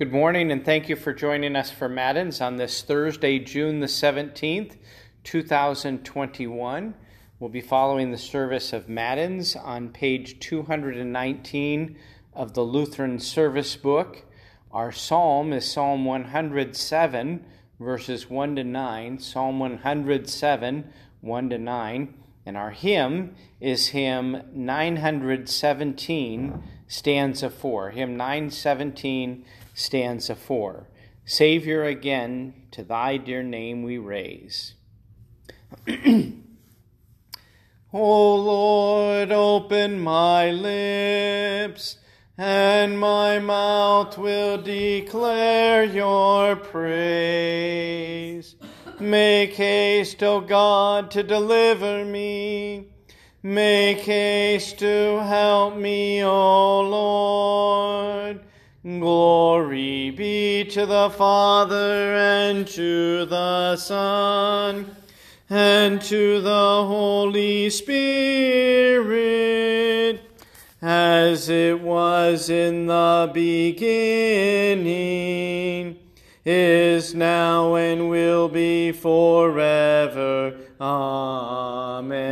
Good morning, and thank you for joining us for Matins on this Thursday, June the 17th, 2021. We'll be following the service of Matins on page 219 of the Lutheran Service Book. Our psalm is Psalm 107, verses 1 to 9. Psalm 107, 1 to 9. And our hymn is hymn 917, stanza 4. Hymn 917, stanza 4. Savior, again, to thy dear name we raise. o Lord, open my lips, and my mouth will declare your praise. Make haste, O God, to deliver me. Make haste to help me, O Lord. Glory be to the Father and to the Son and to the Holy Spirit, as it was in the beginning is now and will be forever. Amen.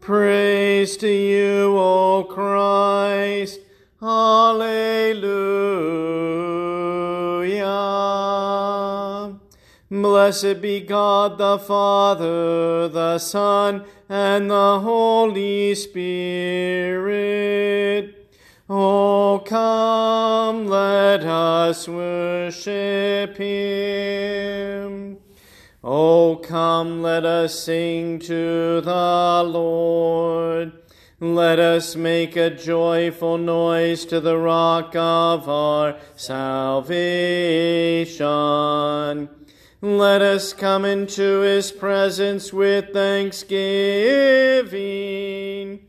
Praise to you, O Christ. Alleluia. Blessed be God the Father, the Son, and the Holy Spirit Oh, come, let us worship him. Oh, come, let us sing to the Lord. Let us make a joyful noise to the rock of our salvation. Let us come into his presence with thanksgiving.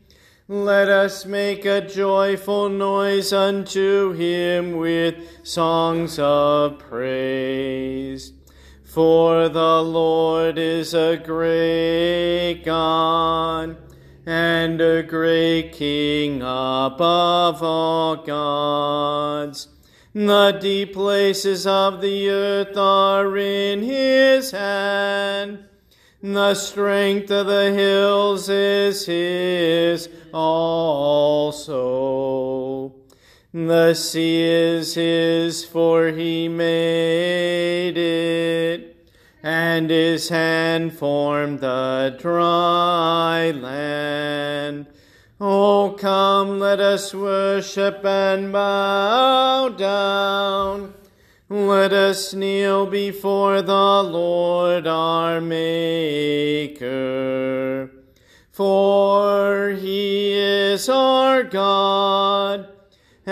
Let us make a joyful noise unto him with songs of praise. For the Lord is a great God and a great King above all gods. The deep places of the earth are in his hand. The strength of the hills is his also. The sea is his, for he made it, and his hand formed the dry land. Oh, come, let us worship and bow down. Let us kneel before the Lord our Maker. For he is our God,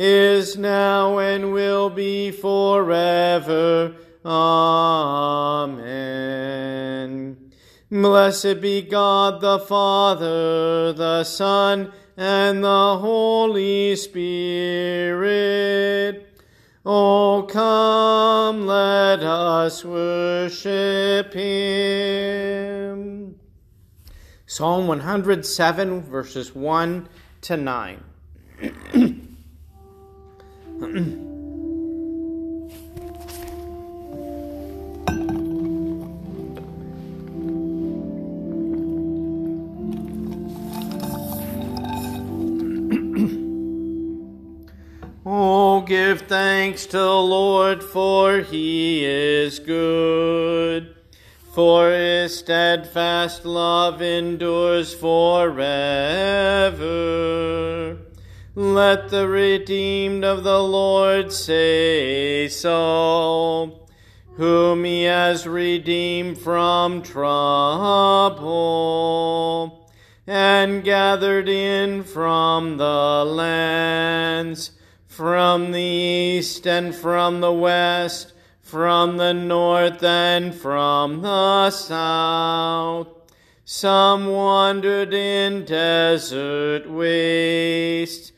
is now, and will be forever. Amen. Blessed be God the Father, the Son, and the Holy Spirit Oh, come, let us worship him. Psalm 107, verses 1 to 9. Oh, give thanks to the Lord, for he is good. For his steadfast love endures forever. Let the redeemed of the Lord say so, whom he has redeemed from trouble and gathered in from the lands from the east and from the west, from the north and from the south. Some wandered in desert wastes,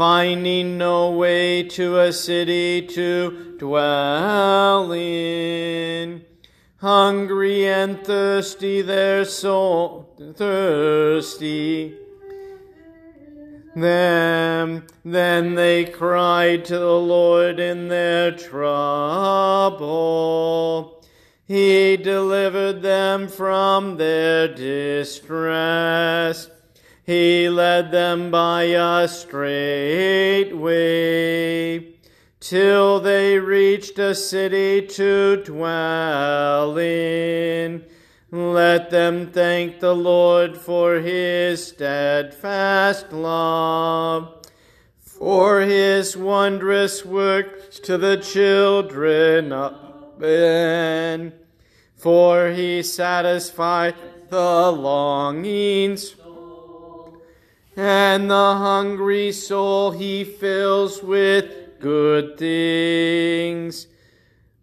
finding no way to a city to dwell in. Hungry and thirsty, their soul thirsty. Them, then they cried to the Lord in their trouble. He delivered them from their distress. He led them by a straight way till they reached a city to dwell in. Let them thank the Lord for his steadfast love, for his wondrous works to the children of men. For he satisfied the longing soul, and the hungry soul he fills with good things.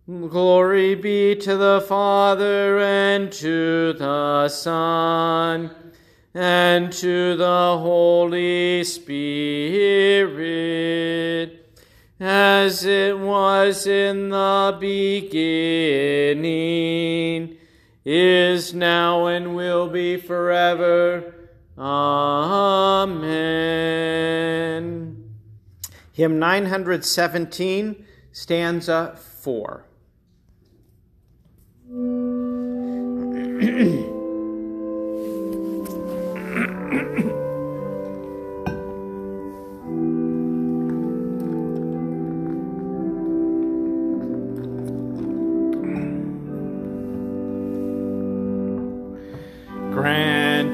Glory be to the Father and to the Son and to the Holy Spirit, as it was in the beginning, is now, and will be forever. Amen. Hymn 917, stanza 4.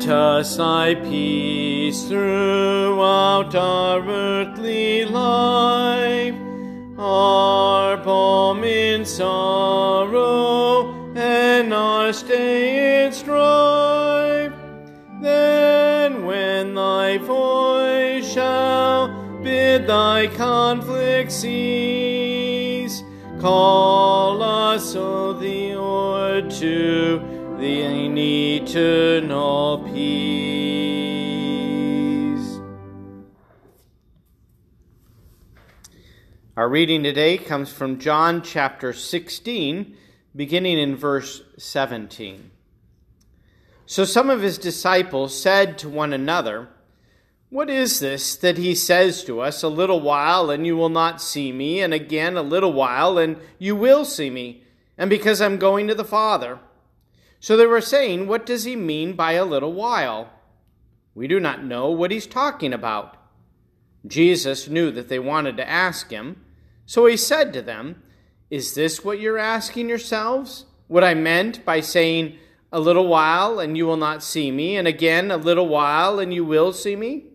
Grant us thy peace throughout our earthly life, our balm in sorrow and our stay in strife. Then, when thy voice shall bid thy conflict cease, call us, O the Lord, to the eternal peace. Our reading today comes from John chapter 16, beginning in verse 17. So some of his disciples said to one another, What is this that he says to us, A little while, and you will not see me, and again a little while, and you will see me, and because I'm going to the Father? So they were saying, What does he mean by a little while? We do not know what he's talking about. Jesus knew that they wanted to ask him, so he said to them, Is this what you're asking yourselves? What I meant by saying, A little while, and you will not see me, and again a little while, and you will see me?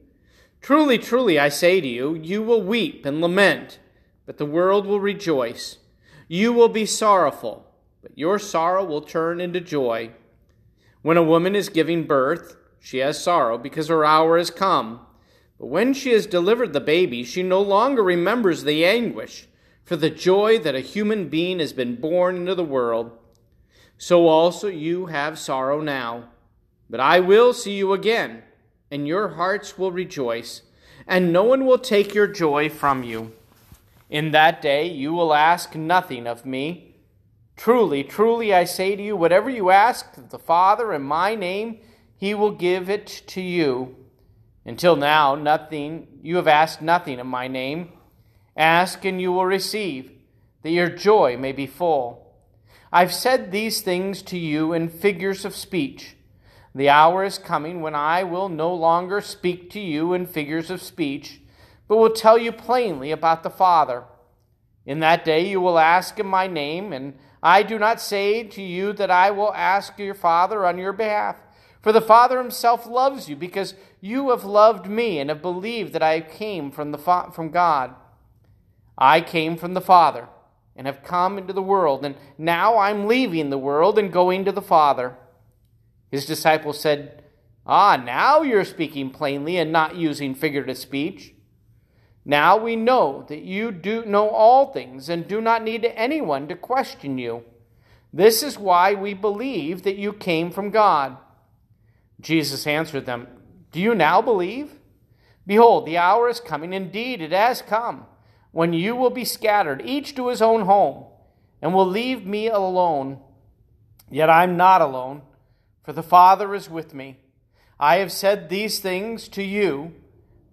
Truly, truly, I say to you, you will weep and lament, but the world will rejoice. You will be sorrowful but your sorrow will turn into joy. When a woman is giving birth, she has sorrow because her hour has come. But when she has delivered the baby, she no longer remembers the anguish for the joy that a human being has been born into the world. So also you have sorrow now. But I will see you again, and your hearts will rejoice, and no one will take your joy from you. In that day you will ask nothing of me. Truly, truly, I say to you, whatever you ask the Father in my name, he will give it to you. Until now, nothing, you have asked nothing in my name. Ask and you will receive, that your joy may be full. I've said these things to you in figures of speech. The hour is coming when I will no longer speak to you in figures of speech, but will tell you plainly about the Father. In that day you will ask in my name, and I do not say to you that I will ask your Father on your behalf. For the Father himself loves you, because you have loved me and have believed that I came from, the fa- from God. I came from the Father and have come into the world, and now I'm leaving the world and going to the Father. His disciples said, Ah, now you're speaking plainly and not using figurative speech. Now we know that you do know all things and do not need anyone to question you. This is why we believe that you came from God. Jesus answered them, Do you now believe? Behold, the hour is coming, indeed, it has come, when you will be scattered, each to his own home, and will leave me alone. Yet I'm not alone, for the Father is with me. I have said these things to you,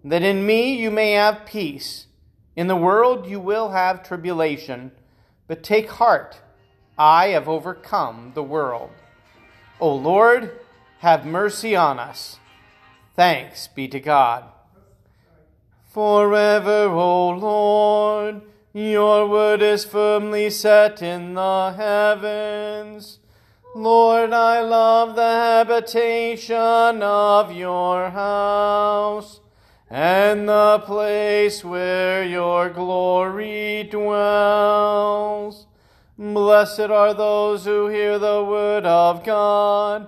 that in me you may have peace. In the world you will have tribulation, but take heart, I have overcome the world. O Lord, have mercy on us. Thanks be to God. Forever, O Lord, your word is firmly set in the heavens. Lord, I love the habitation of your house and the place where your glory dwells. Blessed are those who hear the word of God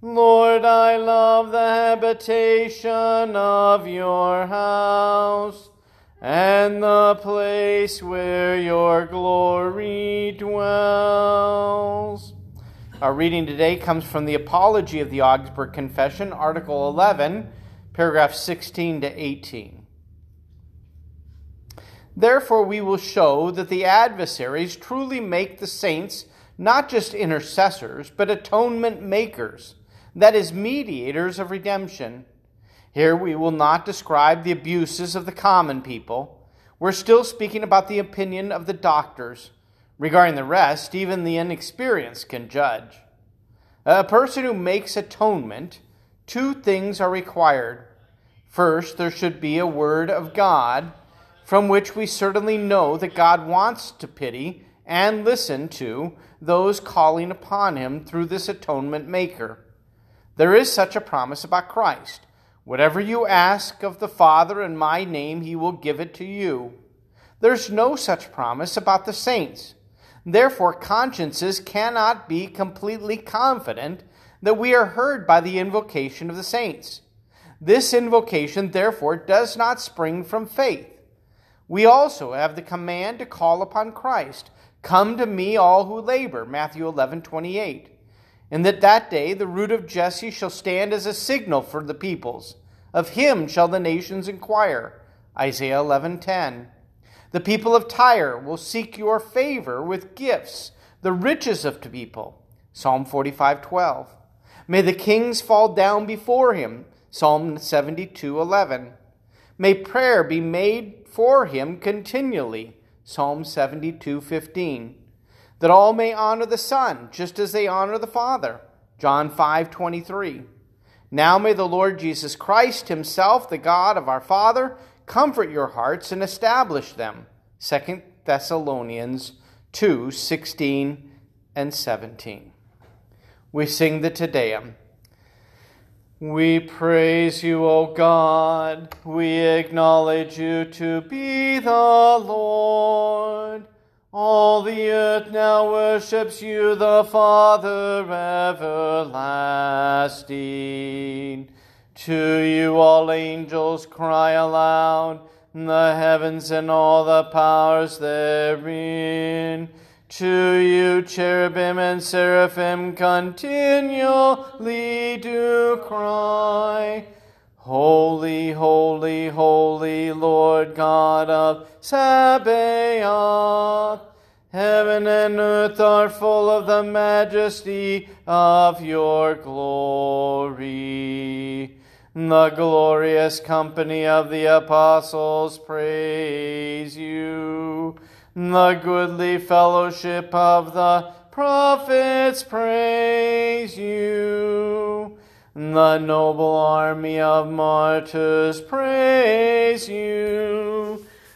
Lord, I love the habitation of your house and the place where your glory dwells. Our reading today comes from the Apology of the Augsburg Confession, Article 11, paragraphs 16 to 18. Therefore, we will show that the adversaries truly make the saints not just intercessors, but atonement makers, that is, mediators of redemption. Here we will not describe the abuses of the common people. We're still speaking about the opinion of the doctors Regarding the rest, even the inexperienced can judge. A person who makes atonement, two things are required. First, there should be a word of God from which we certainly know that God wants to pity and listen to those calling upon him through this atonement maker. There is such a promise about Christ. Whatever you ask of the Father in my name, he will give it to you. There's no such promise about the saints. Therefore, consciences cannot be completely confident that we are heard by the invocation of the saints. This invocation, therefore, does not spring from faith. We also have the command to call upon Christ. Come to me, all who labor, Matthew 11 28. And that that day the root of Jesse shall stand as a signal for the peoples. Of him shall the nations inquire, Isaiah 11:10. The people of Tyre will seek your favor with gifts, the riches of the people. Psalm 45:12. May the kings fall down before him. Psalm 72:11. May prayer be made for him continually. Psalm 72:15. That all may honor the Son, just as they honor the Father. John 5:23. Now may the Lord Jesus Christ himself, the God of our Father, comfort your hearts and establish them. 2 Thessalonians 2 16 and 17. We sing the Te Deum. We praise you, O God. We acknowledge you to be the Lord. All the earth now worships you, the Father everlasting. To you all angels cry aloud, the heavens and all the powers therein. To you cherubim and seraphim continually do cry. Holy, holy, holy Lord God of Sabaoth. Heaven and earth are full of the majesty of your glory. The glorious company of the apostles praise you. The goodly fellowship of the prophets praise you. The noble army of martyrs praise you.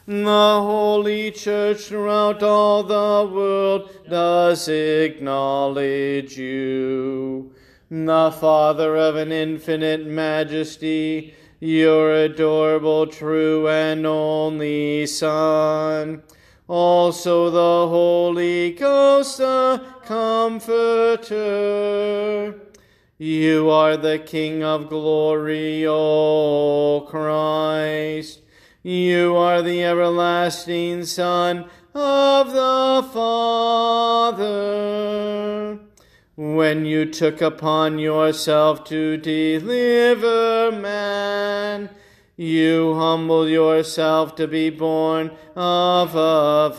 The Holy Church throughout all the world does acknowledge you. The Father of an infinite majesty, your adorable, true, and only Son. Also the Holy Ghost, the Comforter. You are the King of glory, O Christ. You are the everlasting Son of the Father. When you took upon yourself to deliver man, you humbled yourself to be born of a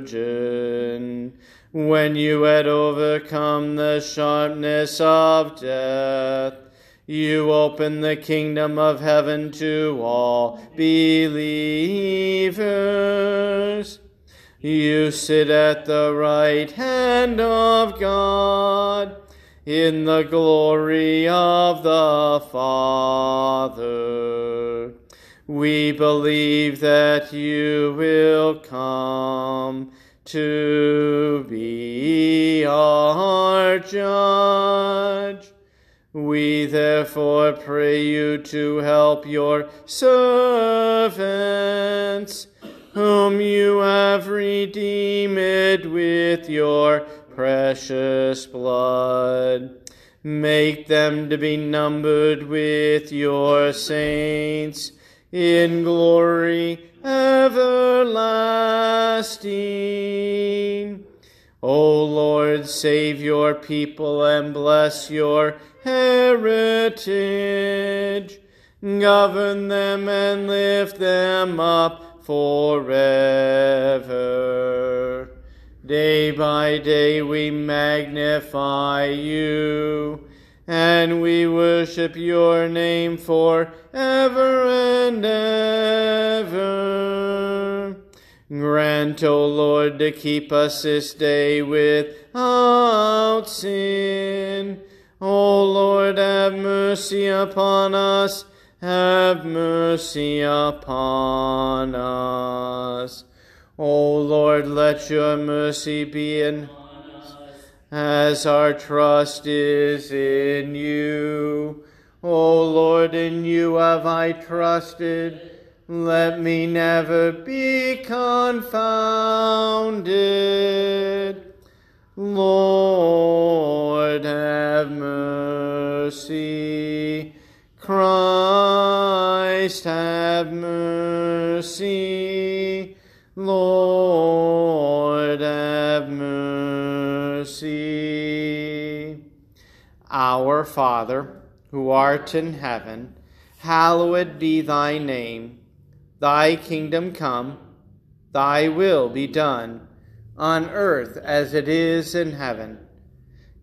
virgin. When you had overcome the sharpness of death, you open the kingdom of heaven to all believers. You sit at the right hand of God in the glory of the Father. We believe that you will come to be our judge we therefore pray you to help your servants, whom you have redeemed with your precious blood. Make them to be numbered with your saints in glory everlasting. O Lord, save your people and bless your heritage. Govern them and lift them up forever. Day by day we magnify you, and we worship your name for ever and ever. Grant, O Lord, to keep us this day without sin O Lord, have mercy upon us. Have mercy upon us. O Lord, let your mercy be in us as our trust is in you. O Lord, in you have I trusted. Let me never be confounded. Lord, have mercy. Christ, have mercy. Lord, have mercy. Our Father, who art in heaven, hallowed be thy name. Thy kingdom come, thy will be done on earth as it is in heaven.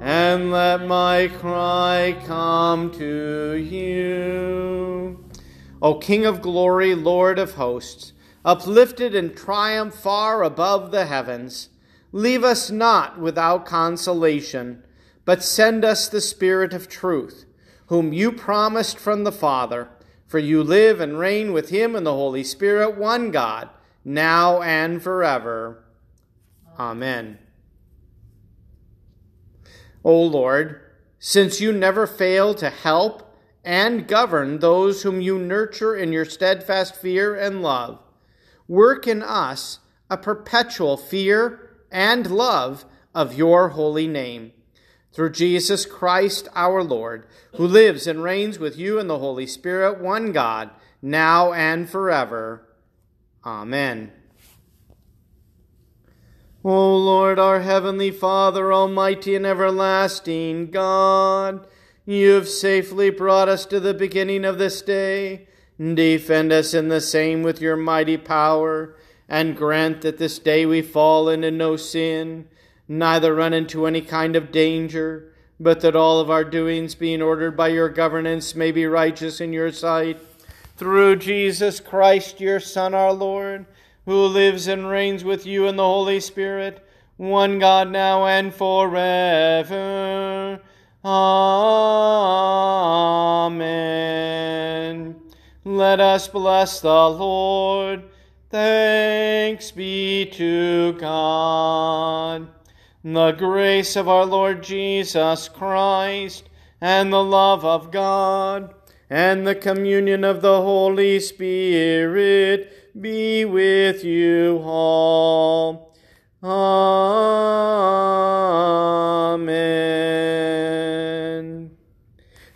and let my cry come to you. O King of glory, Lord of hosts, uplifted in triumph far above the heavens, leave us not without consolation, but send us the Spirit of truth, whom you promised from the Father, for you live and reign with him in the Holy Spirit, one God now and forever. Amen. O Lord, since you never fail to help and govern those whom you nurture in your steadfast fear and love, work in us a perpetual fear and love of your holy name. Through Jesus Christ our Lord, who lives and reigns with you in the Holy Spirit, one God, now and forever. Amen. O Lord, our heavenly Father, almighty and everlasting God, you have safely brought us to the beginning of this day. Defend us in the same with your mighty power, and grant that this day we fall into no sin, neither run into any kind of danger, but that all of our doings, being ordered by your governance, may be righteous in your sight. Through Jesus Christ, your Son, our Lord, who lives and reigns with you in the Holy Spirit, one God now and forever. Amen. Let us bless the Lord. Thanks be to God. The grace of our Lord Jesus Christ, and the love of God, and the communion of the Holy Spirit be with you all. Amen.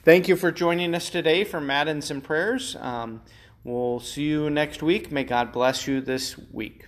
Thank you for joining us today for Matins and Prayers. Um, we'll see you next week. May God bless you this week.